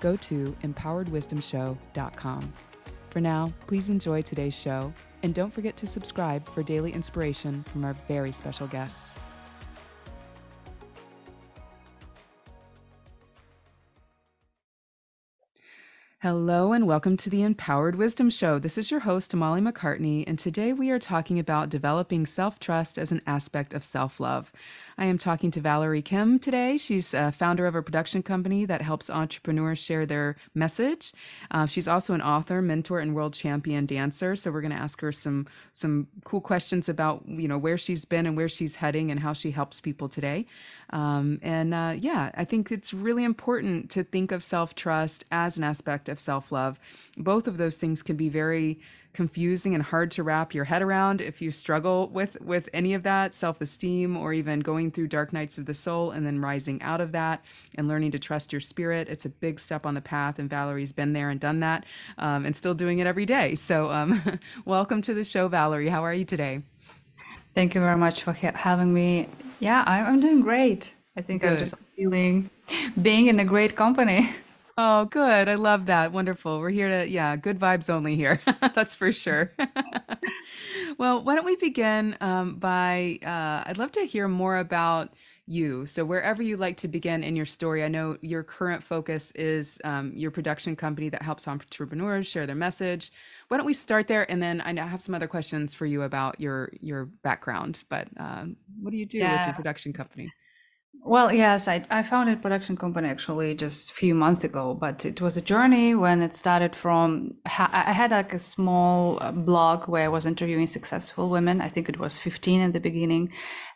go to empoweredwisdomshow.com. For now, please enjoy today's show, and don't forget to subscribe for daily inspiration from our very special guests. Hello, and welcome to the Empowered Wisdom Show. This is your host, Molly MacCartney, and today we are talking about developing self trust as an aspect of self love. I am talking to Valerie Kim today. She's a founder of a production company that helps entrepreneurs share their message. Uh, she's also an author, mentor, and world champion dancer. So we're going to ask her some some cool questions about you know where she's been and where she's heading and how she helps people today. Um, and uh, yeah, I think it's really important to think of self trust as an aspect of self love. Both of those things can be very confusing and hard to wrap your head around if you struggle with with any of that self-esteem or even going through dark nights of the soul and then rising out of that and learning to trust your spirit. It's a big step on the path and valerie's been there and done that um, and still doing it every day. So um, welcome to the show valerie. How are you today? Thank you very much for having me. Yeah i'm, doing great. I think Good. i'm just feeling being in a great company Oh, good. I love that. Wonderful. We're here to, yeah, good vibes only here. That's for sure. well, why don't we begin um, by, uh, I'd love to hear more about you. So, wherever you like to begin in your story, I know your current focus is um, your production company that helps entrepreneurs share their message. Why don't we start there, and then I have some other questions for you about your your background. But um, what do you do yeah. with your production company? Well, yes, I, I founded production company actually just a few months ago, but it was a journey when it started from, I had like a small uh, blog where I was interviewing successful women. I think it was 15 in the beginning.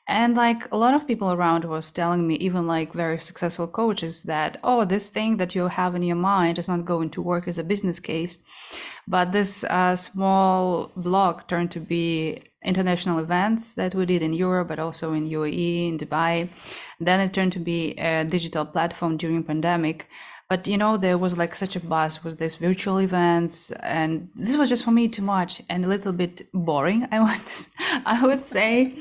And like a lot of people around was telling me, even like very successful coaches that, oh, this thing that you have in your mind is not going to work as a business case. But this uh, small blog turned to be international events that we did in Europe, but also in UAE, in Dubai. Then it turned to be a digital platform during pandemic. But you know, there was like such a buzz with these virtual events, and this was just for me too much and a little bit boring. I to, I would say,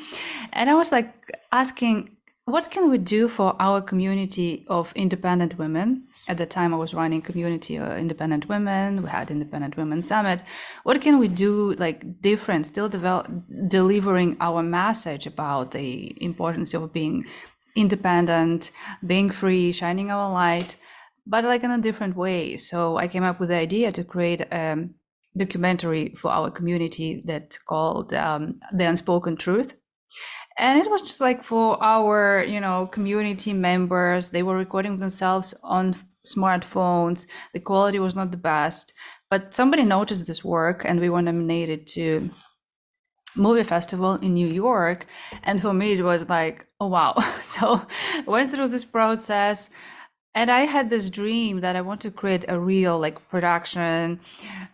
and I was like asking, what can we do for our community of independent women at the time i was running community uh, independent women. We had independent women summit. What can we do like different still develop delivering our message about the importance of being independent being free shining our light but like in a different way? So i came up with the idea to create a documentary for our community that called um, the unspoken truth. And it was just like for our you know community members. They were recording themselves on smartphones the quality was not the best but somebody noticed this work and we were nominated to movie festival in new york. And for me it was like oh wow. So went through this process and i had this dream that i want to create a real like production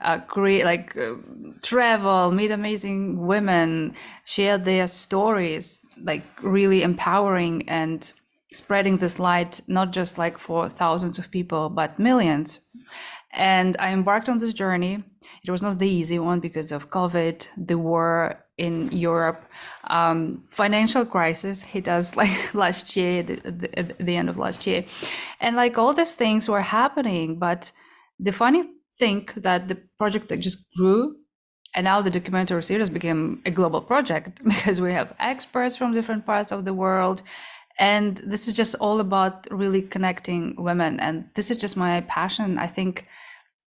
uh, create like uh, travel meet amazing women share their stories like really empowering and spreading this light not just like for thousands of people but millions and i embarked on this journey it was not the easy one because of covid the war in Europe. Um, financial crisis hit us like last year, the, the, the end of last year, and like all these things were happening. But the funny thing that the project that just grew, and now the documentary series became a global project because we have experts from different parts of the world. And this is just all about really connecting women. And this is just my passion. I think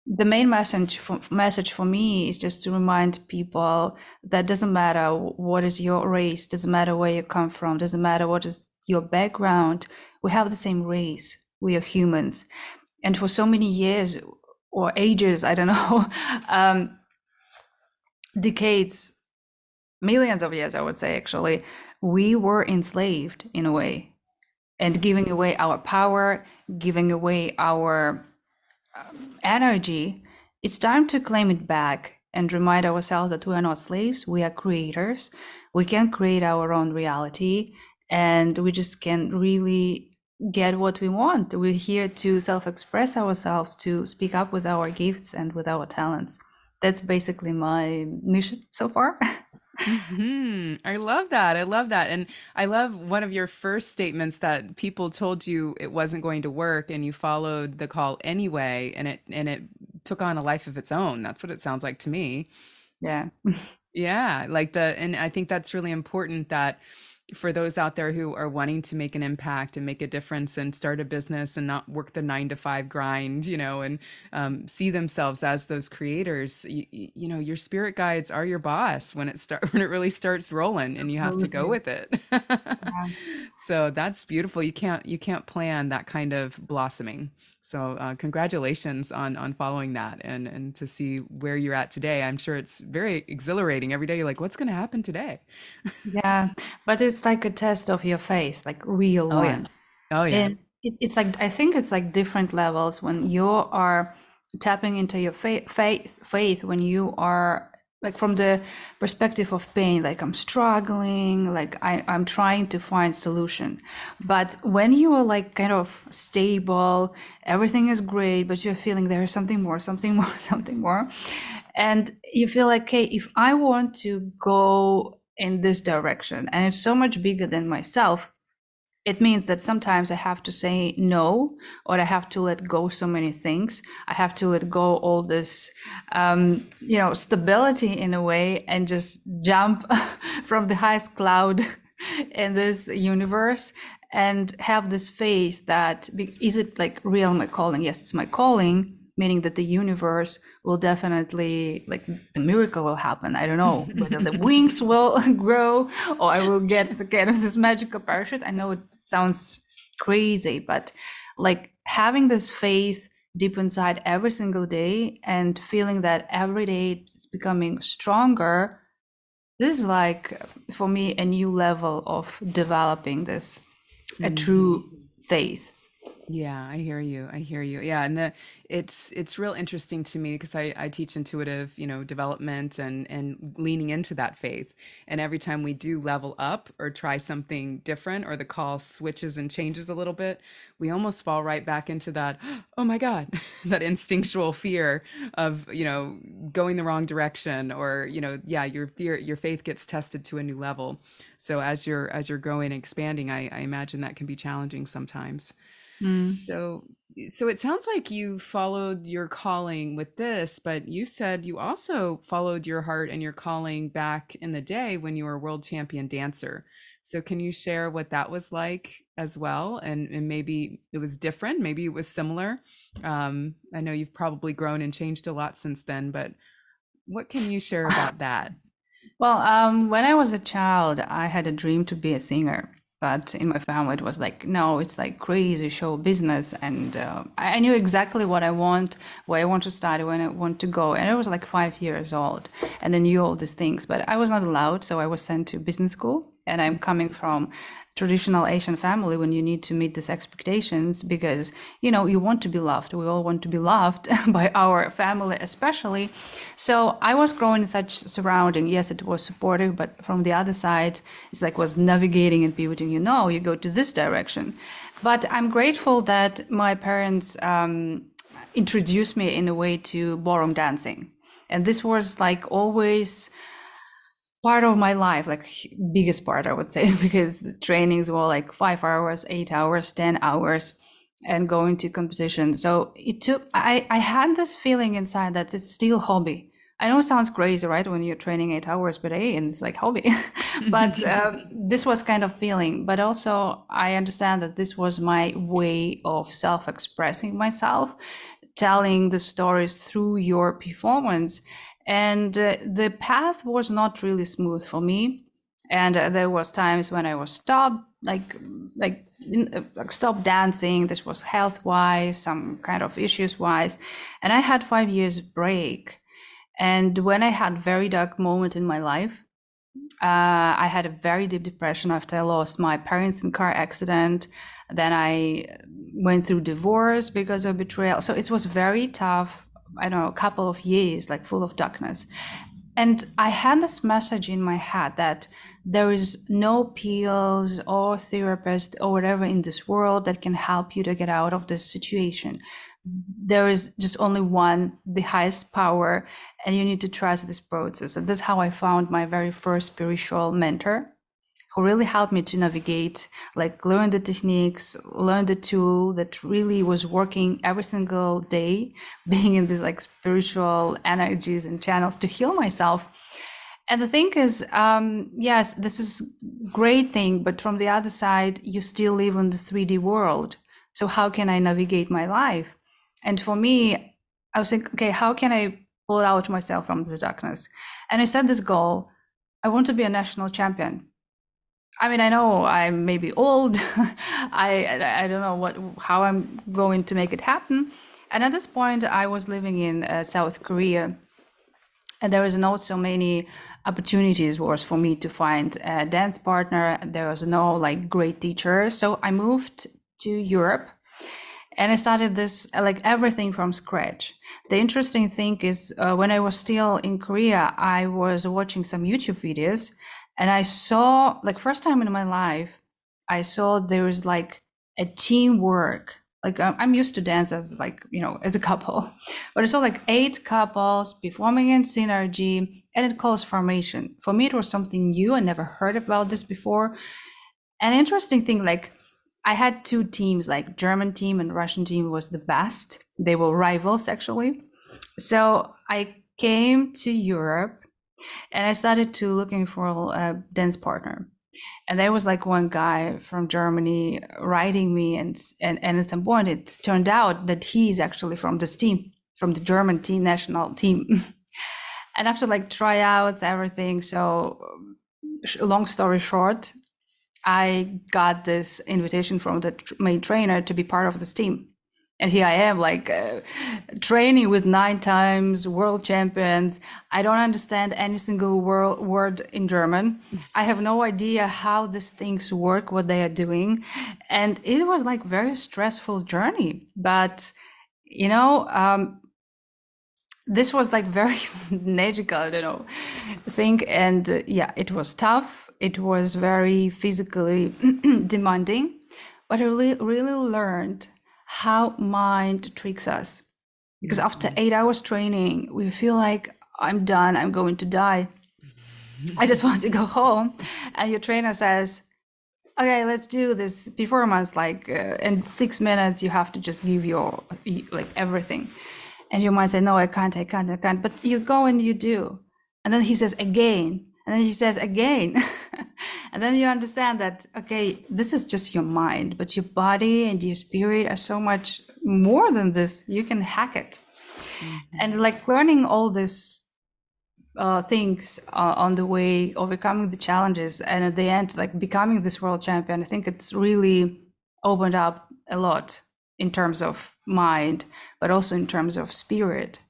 the main message for, message for me is just to remind people that doesn't matter what is your race doesn't matter where you come from doesn't matter what is your background we have the same race we are humans and for so many years or ages i don't know um, decades millions of years i would say actually we were enslaved in a way and giving away our power giving away our um, energy it's time to claim it back and remind ourselves that we are not slaves, we are creators. We can create our own reality and we just can really get what we want. We're here to self express ourselves, to speak up with our gifts and with our talents. That's basically my mission so far. hmm I love that. I love that. And I love one of your first statements that people told you it wasn't going to work and you followed the call anyway and it and it took on a life of its own. That's what it sounds like to me. Yeah. yeah, like the and I think that's really important that for those out there who are wanting to make an impact and make a difference and start a business and not work the nine to five grind, you know, and um, see themselves as those creators, you, you, know, your spirit guides are your boss when it start when it really starts rolling, and you have to go with it. yeah. So that's beautiful. You can't you can't plan that kind of blossoming. So uh, congratulations on on following that and and to see where you're at today. I'm sure it's very exhilarating every day. You're like, what's going to happen today? yeah, but it's like a test of your faith, like real oh, one. Yeah. Oh yeah. And it, it's like I think it's like different levels when you are tapping into your faith, faith, faith when you are like from the perspective of pain like i'm struggling like I, i'm trying to find solution. But when you are like kind of stable everything is great but you're feeling there's something more something more something more and you feel like okay if i want to go in this direction and it's so much bigger than myself it means that sometimes I have to say no, or I have to let go so many things. I have to let go all this, um, you know, stability in a way, and just jump from the highest cloud in this universe and have this faith that is it like real my calling? Yes, it's my calling, meaning that the universe will definitely like the miracle will happen. I don't know whether the wings will grow or I will get the kind of this magical parachute. I know it sounds crazy, but like having this faith deep inside every single day and feeling that every day it's becoming stronger this is like for me a new level of developing this a mm-hmm. true faith yeah, I hear you. I hear you. Yeah, and the it's it's real interesting to me because I I teach intuitive, you know, development and and leaning into that faith. And every time we do level up or try something different or the call switches and changes a little bit, we almost fall right back into that, oh my god, that instinctual fear of, you know, going the wrong direction or, you know, yeah, your fear your faith gets tested to a new level. So as you're as you're growing and expanding, I, I imagine that can be challenging sometimes. Mm. So so it sounds like you followed your calling with this, but you said you also followed your heart and your calling back in the day when you were a world champion dancer. So can you share what that was like as well? And, and maybe it was different, maybe it was similar. Um, I know you've probably grown and changed a lot since then, but what can you share about that? Well, um, when I was a child, I had a dream to be a singer but in my family it was like no it's like crazy show business. And uh, i knew exactly what i want where i want to study when i want to go. And i was like five years old and i knew all these things. But i was not allowed so i was sent to business school. And i'm coming from traditional Asian family when you need to meet these expectations because you know you want to be loved. We all want to be loved by our family, especially. So I was growing in such surrounding. Yes, it was supportive, but from the other side, it's like was navigating and pivoting. You know, you go to this direction. But I'm grateful that my parents um, introduced me in a way to ballroom dancing, and this was like always part of my life like biggest part i would say because the trainings were like five hours eight hours ten hours and going to competition. So it took i i had this feeling inside that it's still hobby. I know it sounds crazy right when you're training eight hours per day and it's like hobby but um, this was kind of feeling. But also i understand that this was my way of self-expressing myself telling the stories through your performance and uh, the path was not really smooth for me. And uh, there was times when i was stopped like like, uh, like stop dancing. This was health wise some kind of issues wise and i had five years break. And when i had very dark moment in my life uh, i had a very deep depression after i lost my parents in car accident. Then i went through divorce because of betrayal. So it was very tough I don't know, a couple of years, like full of darkness. And I had this message in my head that there is no pills or therapist or whatever in this world that can help you to get out of this situation. There is just only one, the highest power, and you need to trust this process. And that's how I found my very first spiritual mentor who really helped me to navigate, like learn the techniques, learn the tool that really was working every single day, being in these like spiritual energies and channels to heal myself. And the thing is, um, yes, this is great thing, but from the other side, you still live in the 3D world. So how can I navigate my life? And for me, I was like, okay, how can I pull out myself from the darkness? And I set this goal. I want to be a national champion. I mean, I know I'm maybe old. I I don't know what how I'm going to make it happen. And at this point, I was living in uh, South Korea, and there was not so many opportunities was for me to find a dance partner. There was no like great teacher, so I moved to Europe, and I started this like everything from scratch. The interesting thing is, uh, when I was still in Korea, I was watching some YouTube videos and i saw like first time in my life i saw there was like a teamwork. Like i'm used to dance as like you know as a couple. But i saw like eight couples performing in synergy and it calls formation. For me it was something new. I never heard about this before. An interesting thing like i had two teams like german team and russian team was the best. They were rivals actually. So i came to europe and I started to looking for a dance partner. And there was like one guy from Germany writing me, and and and at some point it turned out that he's actually from this team, from the German team national team. and after like tryouts, everything. So, long story short, I got this invitation from the main trainer to be part of this team and here I am, like uh, training with nine times world champions. I don't understand any single word, word in German. I have no idea how these things work, what they are doing, and it was like very stressful journey. But you know, um, this was like very magical, you know, thing, and uh, yeah, it was tough. It was very physically demanding, but I really, really learned how mind tricks us. Because after mm-hmm. eight hours training, we feel like I'm done, I'm going to die. I just want to go home. And your trainer says, okay, let's do this performance. Like uh, in six minutes, you have to just give your like everything. And you might say, no, I can't, I can't, I can't. But you go and you do. And then he says again. And then he says again. and then you understand that okay this is just your mind but your body and your spirit are so much more than this. You can hack it. Mm-hmm. and like learning all these uh, things uh, on the way overcoming the challenges and at the end like becoming this world champion i think it's really opened up a lot in terms of mind but also in terms of spirit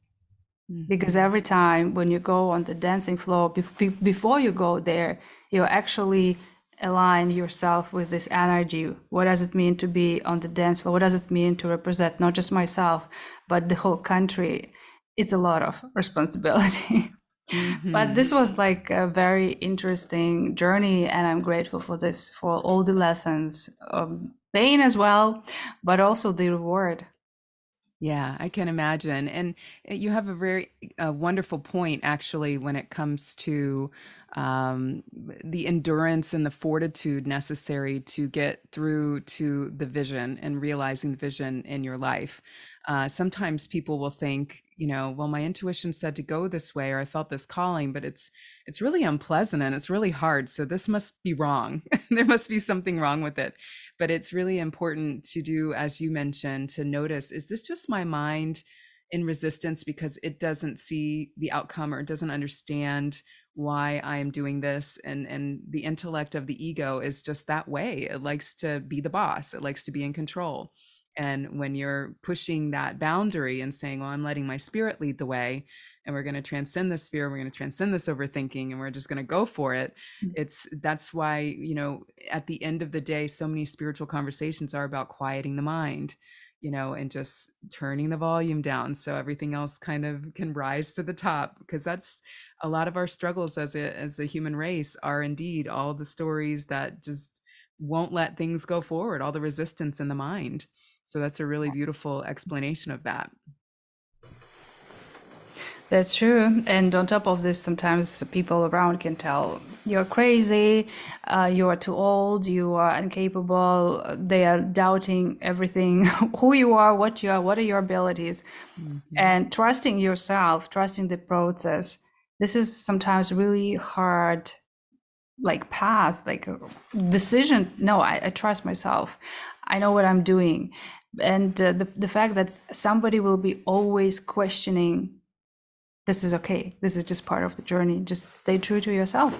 mm-hmm. because every time when you go on the dancing floor be- before you go there you actually align yourself with this energy. What does it mean to be on the dance floor? What does it mean to represent not just myself but the whole country? It's a lot of responsibility. Mm-hmm. but this was like a very interesting journey and i'm grateful for this for all the lessons um, pain as well but also the reward yeah, I can imagine. And uh, you have a very uh, wonderful point, actually, when it comes to um, the endurance and the fortitude necessary to get through to the vision and realizing the vision in your life. Uh, sometimes people will think, you know, well, my intuition said to go this way, or I felt this calling, but it's it's really unpleasant and it's really hard. So this must be wrong. there must be something wrong with it. But it's really important to do, as you mentioned, to notice: is this just my mind in resistance because it doesn't see the outcome or doesn't understand why I am doing this and and the intellect of the ego is just that way it likes to be the boss it likes to be in control and when you're pushing that boundary and saying well I'm letting my spirit lead the way and we're going to transcend this fear we're going to transcend this overthinking and we're just going to go for it mm-hmm. it's that's why you know at the end of the day so many spiritual conversations are about quieting the mind you know, and just turning the volume down so everything else kind of can rise to the top because that's a lot of our struggles as a as a human race are indeed all the stories that just won't let things go forward, all the resistance in the mind. So that's a really beautiful explanation of that. That's true. And on top of this, sometimes people around can tell you're crazy, uh, you are too old, you are incapable. They are doubting everything who you are, what you are, what are your abilities. Mm-hmm. And trusting yourself, trusting the process. This is sometimes really hard like path like decision no I, I, trust myself. I know what i'm doing. And uh, the, the fact that somebody will be always questioning this is okay. This is just part of the journey. Just stay true to yourself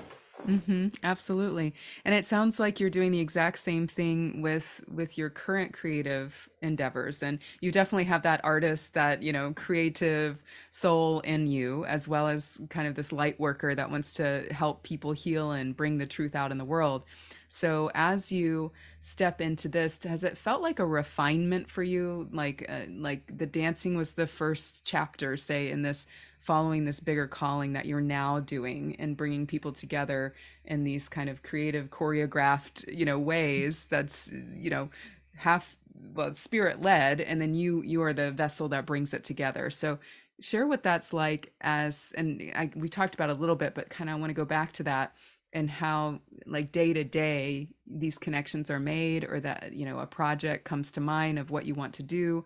Mm-hmm, absolutely. And it sounds like you're doing the exact same thing with with your current creative endeavors and you definitely have that artist that, you know, creative soul in you as well as kind of this light worker that wants to help people heal and bring the truth out in the world. So as you step into this, has it felt like a refinement for you like uh, like the dancing was the first chapter say in this following this bigger calling that you're now doing and bringing people together in these kind of creative choreographed you know ways that's you know half well spirit led and then you you are the vessel that brings it together. So share what that's like as and I, we talked about a little bit but kind of want to go back to that and how like day to day these connections are made or that you know a project comes to mind of what you want to do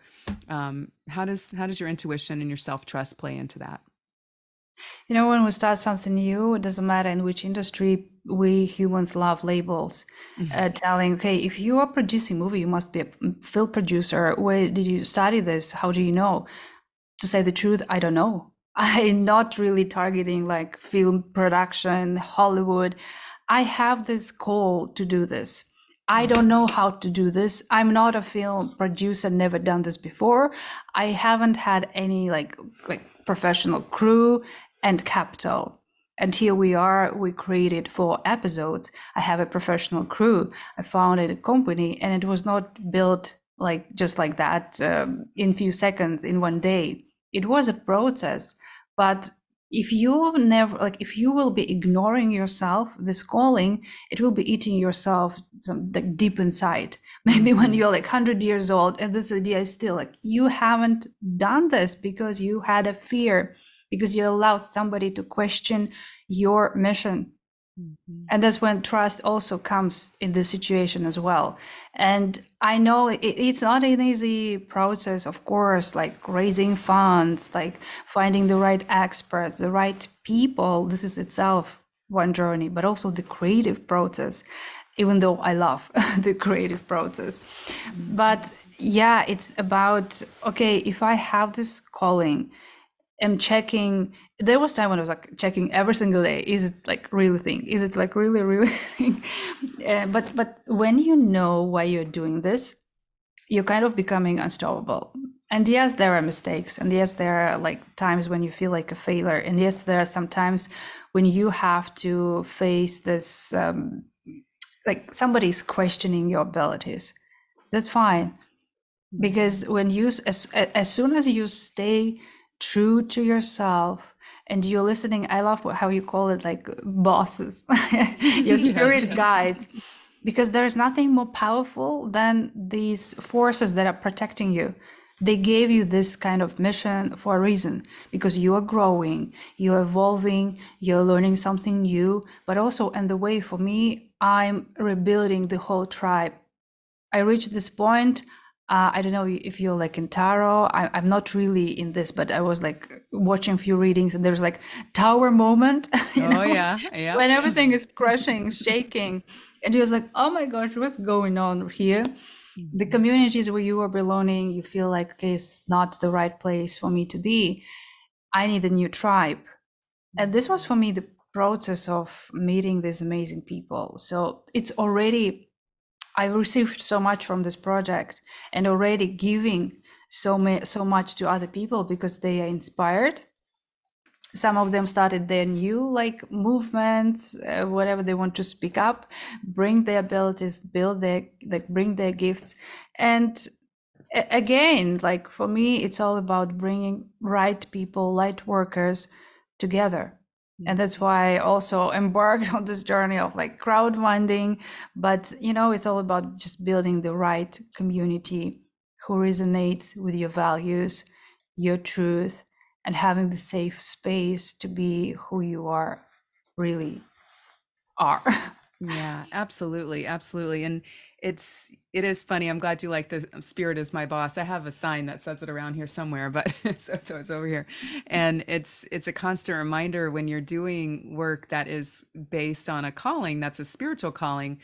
um, how does how does your intuition and your self-trust play into that? You know when we start something new it doesn't matter in which industry we humans love labels mm-hmm. uh, telling okay if you are producing movie you must be a film producer. Where did you study this? How do you know? To say the truth i don't know I'm not really targeting like film production, Hollywood. I have this call to do this. I don't know how to do this. I'm not a film producer, never done this before. I haven't had any like like professional crew and capital. And here we are, we created four episodes. I have a professional crew. I founded a company and it was not built like just like that um, in few seconds in one day. It was a process but if you never like if you will be ignoring yourself this calling it will be eating yourself some like deep inside maybe when mm-hmm. you're like 100 years old and this idea is still like you haven't done this because you had a fear because you allowed somebody to question your mission Mm-hmm. And that's when trust also comes in the situation as well. And I know it, it's not an easy process, of course, like raising funds, like finding the right experts, the right people. This is itself one journey, but also the creative process, even though I love the creative process. Mm-hmm. But yeah, it's about okay, if I have this calling, I'm checking there was time when i was like checking every single day is it like really thing? Is it like really really thing? Uh, but but when you know why you're doing this you're kind of becoming unstoppable. And yes there are mistakes and yes there are like times when you feel like a failure and yes there are some times when you have to face this um, like somebody's questioning your abilities. That's fine. Because when you as as soon as you stay true to yourself and you're listening i love how you call it like bosses your spirit yeah. guides because there's nothing more powerful than these forces that are protecting you they gave you this kind of mission for a reason because you are growing you're evolving you're learning something new but also and the way for me i'm rebuilding the whole tribe i reached this point uh, I don't know if you're like in tarot. I, am not really in this, but I was like watching a few readings, and there's like tower moment. oh know? yeah, yeah. When everything is crushing, shaking, and he was like, "Oh my gosh, what's going on here?" The mm-hmm. communities where you are belonging, you feel like okay, it's not the right place for me to be. I need a new tribe, and this was for me the process of meeting these amazing people. So it's already I received so much from this project and already giving so ma- so much to other people because they are inspired. Some of them started their new like movements, uh, whatever they want to speak up, bring their abilities, build their like bring their gifts, and again like for me it's all about bringing right people light workers together and that's why i also embarked on this journey of like crowdfunding. But you know it's all about just building the right community who resonates with your values your truth and having the safe space to be who you are really are. Yeah absolutely absolutely. And it's it is funny i'm glad you like the spirit is my boss. I have a sign that says it around here somewhere but so, so it's over here. And it's it's a constant reminder when you're doing work that is based on a calling that's a spiritual calling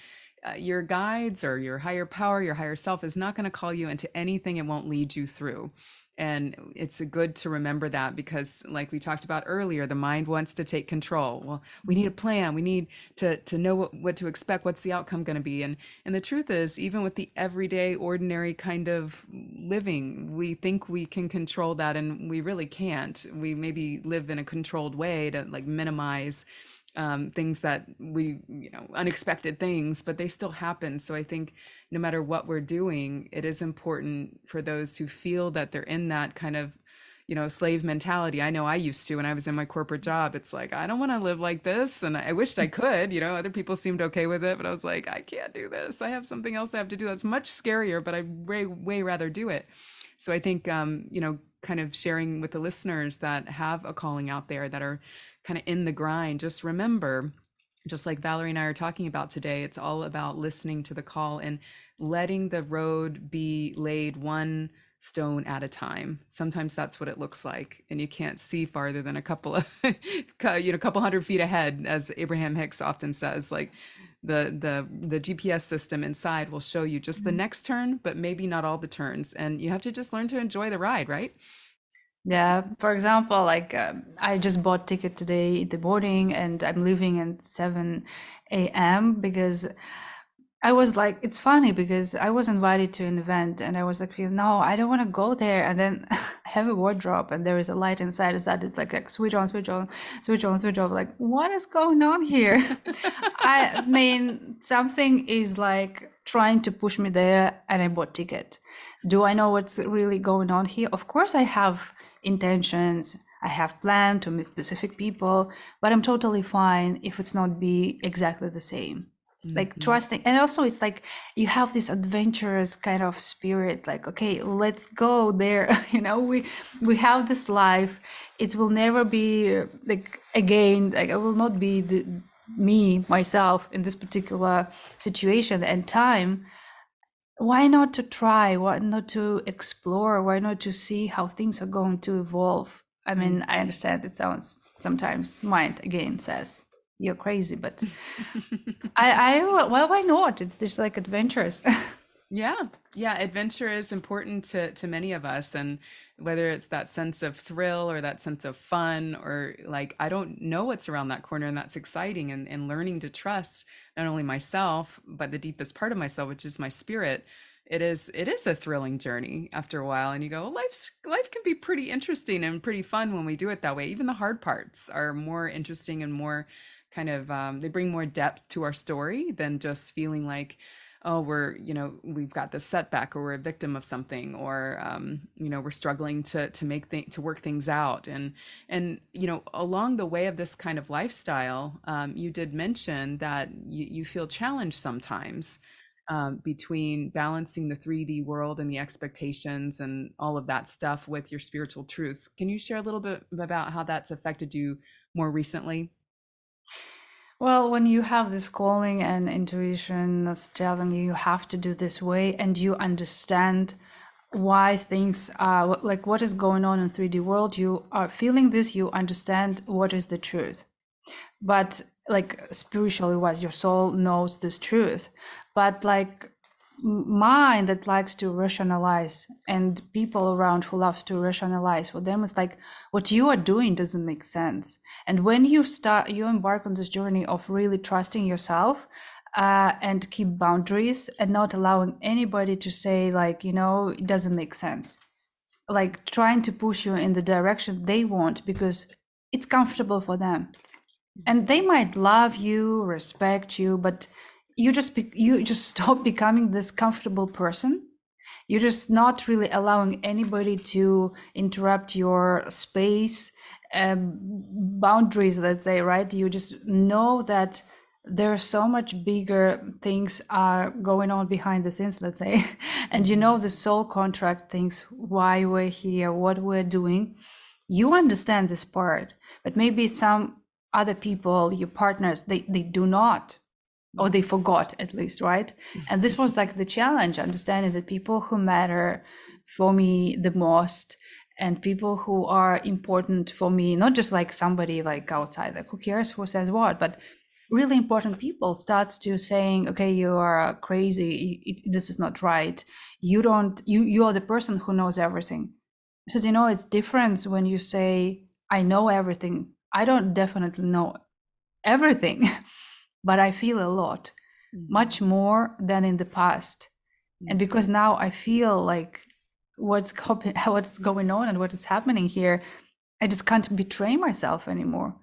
uh, your guides or your higher power your higher self is not going to call you into anything it won't lead you through and it's good to remember that because like we talked about earlier the mind wants to take control. Well we need a plan. We need to to know what, what to expect what's the outcome going to be. And and the truth is even with the everyday ordinary kind of living we think we can control that and we really can't. We maybe live in a controlled way to like minimize um, things that we, you know, unexpected things, but they still happen. So I think no matter what we're doing, it is important for those who feel that they're in that kind of, you know, slave mentality. I know I used to when I was in my corporate job. It's like, I don't want to live like this. And I wished I could, you know, other people seemed okay with it, but I was like, I can't do this. I have something else I have to do that's much scarier, but I'd way, way rather do it. So I think, um, you know, kind of sharing with the listeners that have a calling out there that are kind of in the grind, just remember, just like Valerie and I are talking about today, it's all about listening to the call and letting the road be laid one stone at a time. Sometimes that's what it looks like, and you can't see farther than a couple of, you know, a couple hundred feet ahead, as Abraham Hicks often says. Like the the the GPS system inside will show you just the mm-hmm. next turn, but maybe not all the turns, and you have to just learn to enjoy the ride, right? Yeah, for example, like uh, I just bought ticket today in the morning and I'm leaving at 7 a.m. because I was like, it's funny because I was invited to an event and I was like, no, I don't want to go there. And then I have a wardrobe and there is a light inside. I started like, like switch on, switch on, switch on, switch off. Like, what is going on here? I mean, something is like trying to push me there and I bought ticket. Do I know what's really going on here? Of course I have intentions. I have planned to meet specific people but i'm totally fine if it's not be exactly the same. Mm-hmm. like trusting and also it's like you have this adventurous kind of spirit like okay let's go there. You know we we have this life. It will never be like again like i will not be the me myself in this particular situation and time why not to try? Why not to explore? Why not to see how things are going to evolve? I mean mm. i understand it sounds sometimes mind again says you're crazy but i i well why not? It's just like adventures yeah. Yeah adventure is important to to many of us and whether it's that sense of thrill or that sense of fun or like i don't know what's around that corner and that's exciting and, and learning to trust not only myself but the deepest part of myself which is my spirit it is it is a thrilling journey after a while and you go life's life can be pretty interesting and pretty fun when we do it that way. Even the hard parts are more interesting and more kind of um, they bring more depth to our story than just feeling like oh we're you know we've got this setback or we're a victim of something or um, you know we're struggling to to make th- to work things out. And and you know along the way of this kind of lifestyle um, you did mention that you, you feel challenged sometimes um, between balancing the 3d world and the expectations and all of that stuff with your spiritual truths. Can you share a little bit about how that's affected you more recently well, when you have this calling and intuition that's telling you you have to do this way, and you understand why things are like what is going on in 3D world, you are feeling this, you understand what is the truth. But like spiritually wise, your soul knows this truth. But like mind that likes to rationalize and people around who loves to rationalize for them it's like what you are doing doesn't make sense. And when you start you embark on this journey of really trusting yourself uh, and keep boundaries and not allowing anybody to say like you know it doesn't make sense. Like trying to push you in the direction they want because it's comfortable for them. And they might love you respect you but you just be, you just stop becoming this comfortable person. You're just not really allowing anybody to interrupt your space um, boundaries let's say right? You just know that there are so much bigger things are going on behind the scenes let's say. And you know the soul contract things why we're here what we're doing. You understand this part but maybe some other people your partners they they do not or mm-hmm. they forgot at least right? And this mm-hmm. was like the challenge understanding that people who matter for me the most and people who are important for me not just like somebody like outside like who cares who says what but really important people starts to saying okay you are crazy. It, this is not right. You don't you you are the person who knows everything. Because you know it's different when you say i know everything. I don't definitely know everything but i feel a lot mm-hmm. much more than in the past mm-hmm. and because now i feel like what's what's going on and what is happening here i just can't betray myself anymore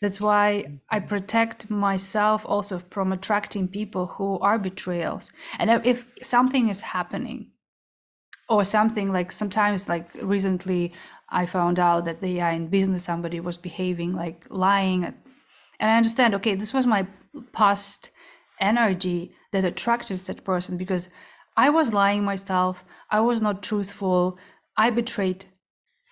that's why I mm-hmm. protect myself also from attracting people who are betrayals. And if something is happening, or something like sometimes, like recently, I found out that the yeah, in business somebody was behaving like lying, and I understand. Okay, this was my past energy that attracted that person because I was lying myself. I was not truthful. I betrayed,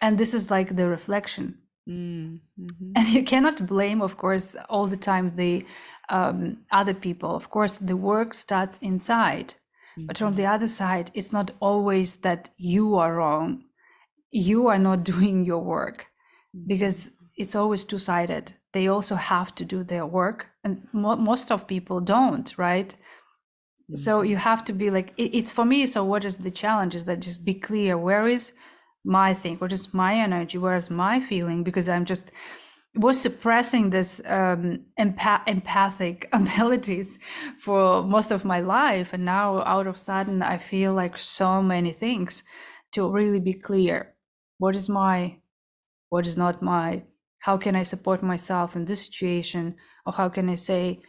and this is like the reflection Mm-hmm. And you cannot blame, of course, all the time the um, other people. Of course, the work starts inside. Mm-hmm. But from the mm-hmm. other side, it's not always that you are wrong. You are not doing your work mm-hmm. because it's always two sided. They also have to do their work, and mo- most of people don't, right? Mm-hmm. So you have to be like, it, it's for me. So, what is the challenge? Is that just be clear where is my thing what is my energy where is my feeling because i'm just was suppressing this um, empath- empathic abilities for most of my life and now out of sudden i feel like so many things to really be clear what is my what is not my how can i support myself in this situation or how can i say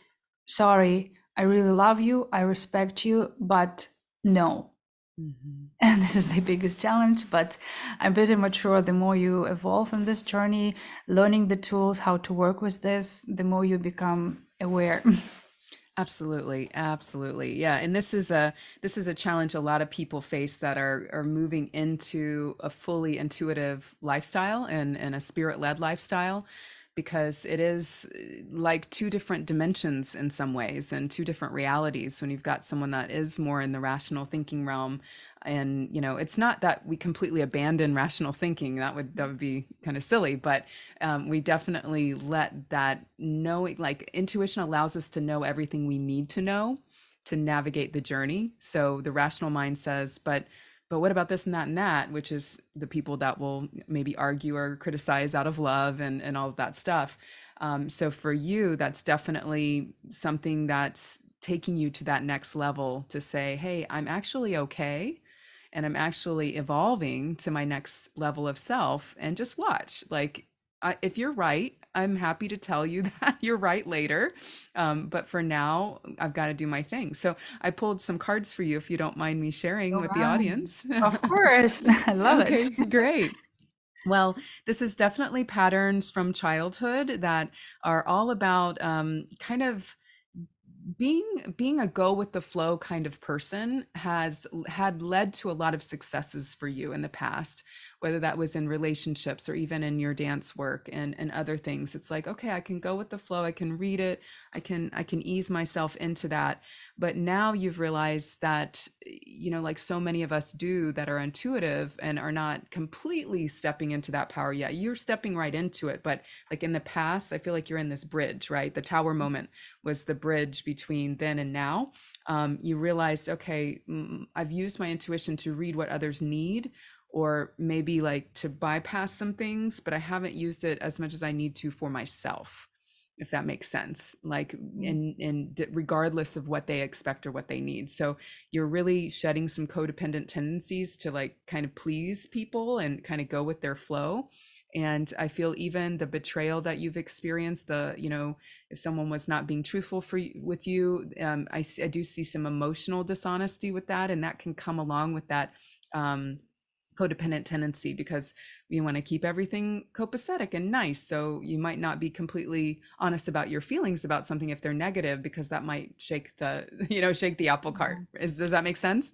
sorry i really love you i respect you but no Mm-hmm. And this is the biggest challenge, but I'm pretty much sure the more you evolve in this journey, learning the tools, how to work with this, the more you become aware. absolutely absolutely yeah and this is a this is a challenge a lot of people face that are are moving into a fully intuitive lifestyle and and a spirit led lifestyle because it is eh, like two different dimensions in some ways and two different realities when you've got someone that is more in the rational thinking realm and you know it's not that we completely abandon rational thinking. That would that would be kind of silly but um, we definitely let that knowing like intuition allows us to know everything we need to know to navigate the journey. So the rational mind says but but what about this and that and that? Which is the people that will maybe argue or criticize out of love and and all of that stuff. Um, so for you that's definitely something that's taking you to that next level to say hey i'm actually okay and i'm actually evolving to my next level of self and just watch like I, if you're right I'm happy to tell you that you're right later. Um, but for now, I've got to do my thing. So I pulled some cards for you if you don't mind me sharing with the audience. Of course. I love okay, it. Great. Well, this is definitely patterns from childhood that are all about um, kind of being being a go with the flow kind of person has had led to a lot of successes for you in the past whether that was in relationships or even in your dance work and and other things it's like okay i can go with the flow i can read it i can i can ease myself into that. But now you've realized that you know like so many of us do that are intuitive and are not completely stepping into that power yet. You're stepping right into it but like in the past i feel like you're in this bridge right? The tower mm-hmm. moment was the bridge between then and now. Um, you realized okay i've used my intuition to read what others need or maybe like to bypass some things, but I haven't used it as much as I need to for myself, if that makes sense. Like and in in regardless of what they expect or what they need. So you're really shedding some codependent tendencies to like kind of please people and kind of go with their flow and i feel even the betrayal that you've experienced the you know if someone was not being truthful for you, with you um, I, I do see some emotional dishonesty with that and that can come along with that um, codependent tendency because you want to keep everything copacetic and nice. So you might not be completely honest about your feelings about something if they're negative because that might shake the, you know, shake the apple cart. Mm-hmm. Is does that make sense?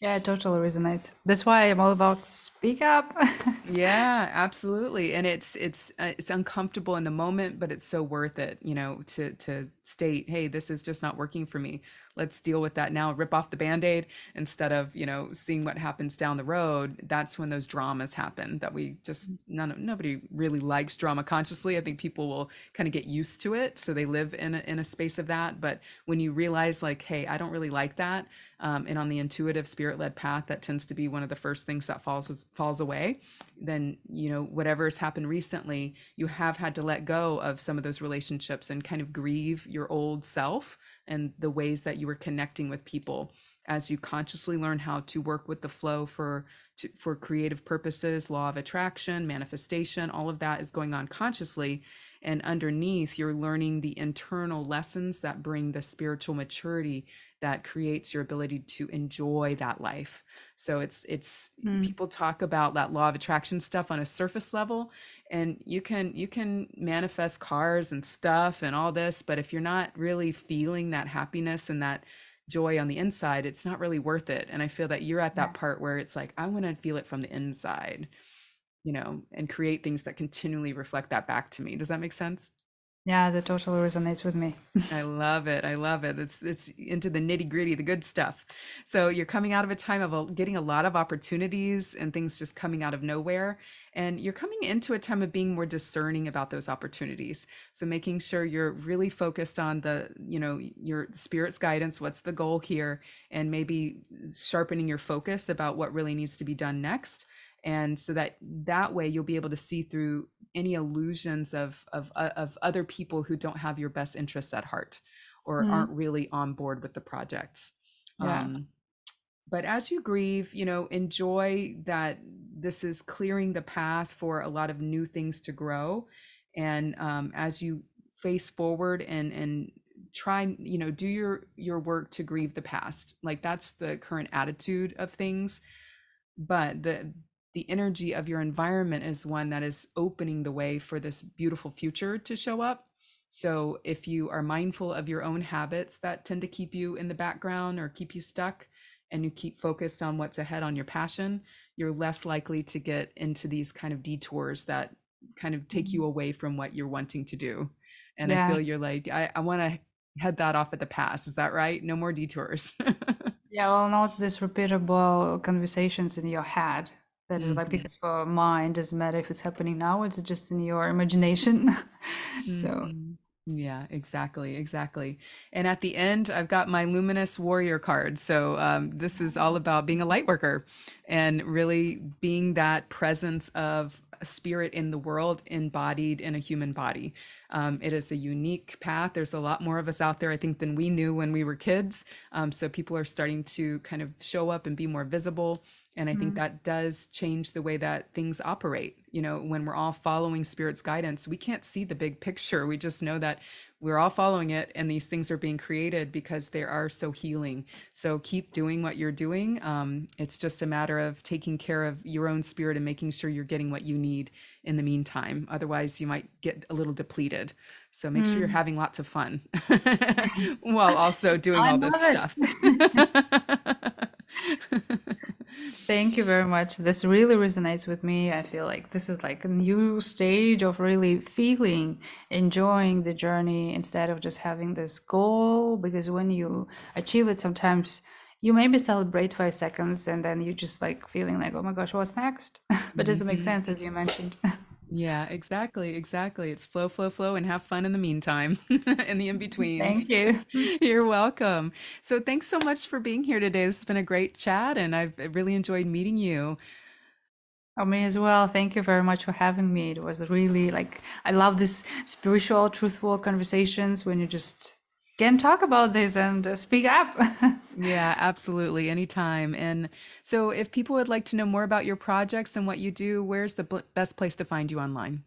Yeah, it totally resonates. That's why I'm all about speak up. yeah, absolutely. And it's it's uh, it's uncomfortable in the moment, but it's so worth it, you know, to to state, "Hey, this is just not working for me let's deal with that now rip off the band-aid instead of you know seeing what happens down the road that's when those dramas happen that we just none of nobody really likes drama consciously i think people will kind of get used to it so they live in a, in a space of that but when you realize like hey i don't really like that um, and on the intuitive spirit-led path that tends to be one of the first things that falls falls away then you know whatever has happened recently you have had to let go of some of those relationships and kind of grieve your old self and the ways that you were connecting with people as you consciously learn how to work with the flow for to, for creative purposes law of attraction manifestation all of that is going on consciously. And underneath you're learning the internal lessons that bring the spiritual maturity that creates your ability to enjoy that life so it's it's mm. people talk about that law of attraction stuff on a surface level and you can you can manifest cars and stuff and all this but if you're not really feeling that happiness and that joy on the inside it's not really worth it and i feel that you're at that yeah. part where it's like i want to feel it from the inside you know and create things that continually reflect that back to me does that make sense yeah, that totally resonates with me. I love it. I love it. It's it's into the nitty gritty, the good stuff. So you're coming out of a time of a, getting a lot of opportunities and things just coming out of nowhere, and you're coming into a time of being more discerning about those opportunities. So making sure you're really focused on the, you know, your spirit's guidance. What's the goal here, and maybe sharpening your focus about what really needs to be done next and so that that way you'll be able to see through any illusions of of uh, of other people who don't have your best interests at heart or mm-hmm. aren't really on board with the projects yeah. Um, but as you grieve you know enjoy that this is clearing the path for a lot of new things to grow and um, as you face forward and and try you know do your your work to grieve the past like that's the current attitude of things but the the energy of your environment is one that is opening the way for this beautiful future to show up. So if you are mindful of your own habits that tend to keep you in the background or keep you stuck, and you keep focused on what's ahead on your passion, you're less likely to get into these kind of detours that kind of take you mm-hmm. away from what you're wanting to do. And yeah. I feel you're like, I, I want to head that off at the pass. Is that right? No more detours. yeah, well, not this repeatable conversations in your head that is like mm-hmm. because for mind doesn't matter if it's happening now, it's just in your imagination. so mm-hmm. yeah, exactly, exactly. And at the end, I've got my luminous warrior card. So um, this is all about being a light worker and really being that presence of a spirit in the world embodied in a human body. Um, it is a unique path. There's a lot more of us out there, I think, than we knew when we were kids. Um, so people are starting to kind of show up and be more visible and i mm-hmm. think that does change the way that things operate. You know when we're all following spirit's guidance we can't see the big picture. We just know that we're all following it and these things are being created because they are so healing. So keep doing what you're doing. Um, it's just a matter of taking care of your own spirit and making sure you're getting what you need in the meantime. Otherwise you might get a little depleted. So make mm. sure you're mm. having lots of fun while also doing I all this stuff Thank you very much. This really resonates with me. I feel like this is like a new stage of really feeling, enjoying the journey instead of just having this goal. Because when you achieve it, sometimes you maybe celebrate five seconds and then you're just like feeling like, oh my gosh, what's next? but does it make mm-hmm. sense as you mentioned? Yeah, exactly, exactly. It's flow, flow, flow, and have fun in the meantime, in the in between. Thank you. You're welcome. So, thanks so much for being here today. This has been a great chat, and I've really enjoyed meeting you. Oh, me as well. Thank you very much for having me. It was really like I love this spiritual, truthful conversations when you just can talk about this and uh, speak up. yeah, absolutely. Anytime. And so, if people would like to know more about your projects and what you do, where's the best place to find you online?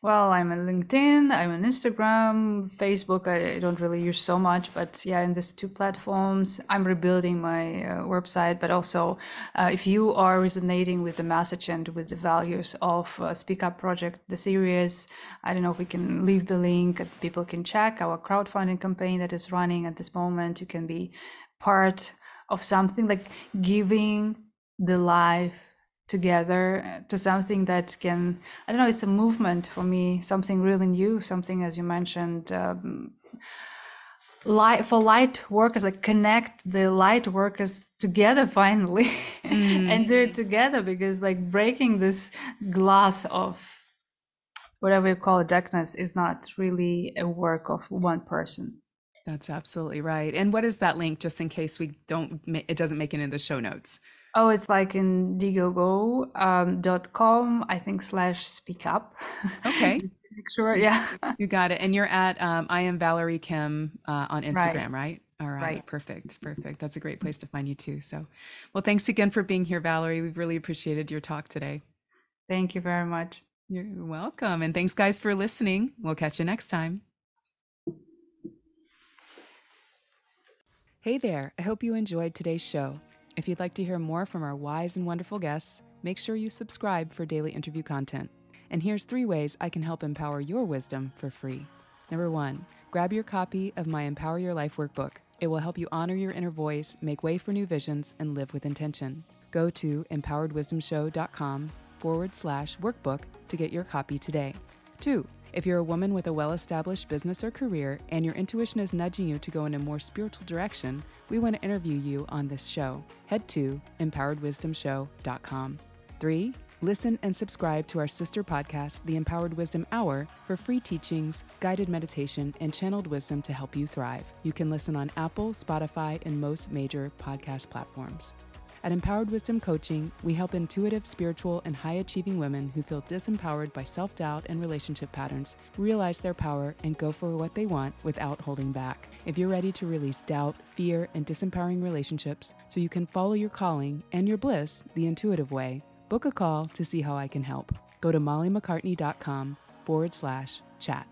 Well, I'm on LinkedIn, I'm on Instagram, Facebook. I, don't really use so much, but yeah, in these two platforms, I'm rebuilding my uh, website. But also, uh, if you are resonating with the message and with the values of uh, Speak Up Project, the series, I don't know if we can leave the link. People can check our crowdfunding campaign that is running at this moment. You can be part of something like giving the life together uh, to something that can i don't know it's a movement for me something really new something as you mentioned um, light for light workers like connect the light workers together finally mm. and do it together because like breaking this glass of whatever you call it darkness is not really a work of one person. That's absolutely right. And what is that link just in case we don't it doesn't make it in the show notes Oh, it's like Indiegogo um, dot com, I think slash speak up. Okay. make sure, yeah. you got it. And you're at um, I am Valerie Kim uh, on Instagram, right? right? All right, right, perfect, perfect. That's a great place to find you too. So, well, thanks again for being here, Valerie. We've really appreciated your talk today. Thank you very much. You're welcome. And thanks, guys, for listening. We'll catch you next time. Hey there. I hope you enjoyed today's show. If you'd like to hear more from our wise and wonderful guests, make sure you subscribe for daily interview content. And here's three ways I can help empower your wisdom for free. Number one, grab your copy of my Empower Your Life workbook. It will help you honor your inner voice, make way for new visions, and live with intention. Go to empoweredwisdomshow.com forward slash workbook to get your copy today. Two, if you're a woman with a well established business or career and your intuition is nudging you to go in a more spiritual direction, we want to interview you on this show. Head to empoweredwisdomshow.com. Three, listen and subscribe to our sister podcast, The Empowered Wisdom Hour, for free teachings, guided meditation, and channeled wisdom to help you thrive. You can listen on Apple, Spotify, and most major podcast platforms. At Empowered Wisdom Coaching, we help intuitive, spiritual, and high achieving women who feel disempowered by self doubt and relationship patterns realize their power and go for what they want without holding back. If you're ready to release doubt, fear, and disempowering relationships so you can follow your calling and your bliss the intuitive way, book a call to see how I can help. Go to mollymaccartney.com forward slash chat.